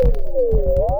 Oh,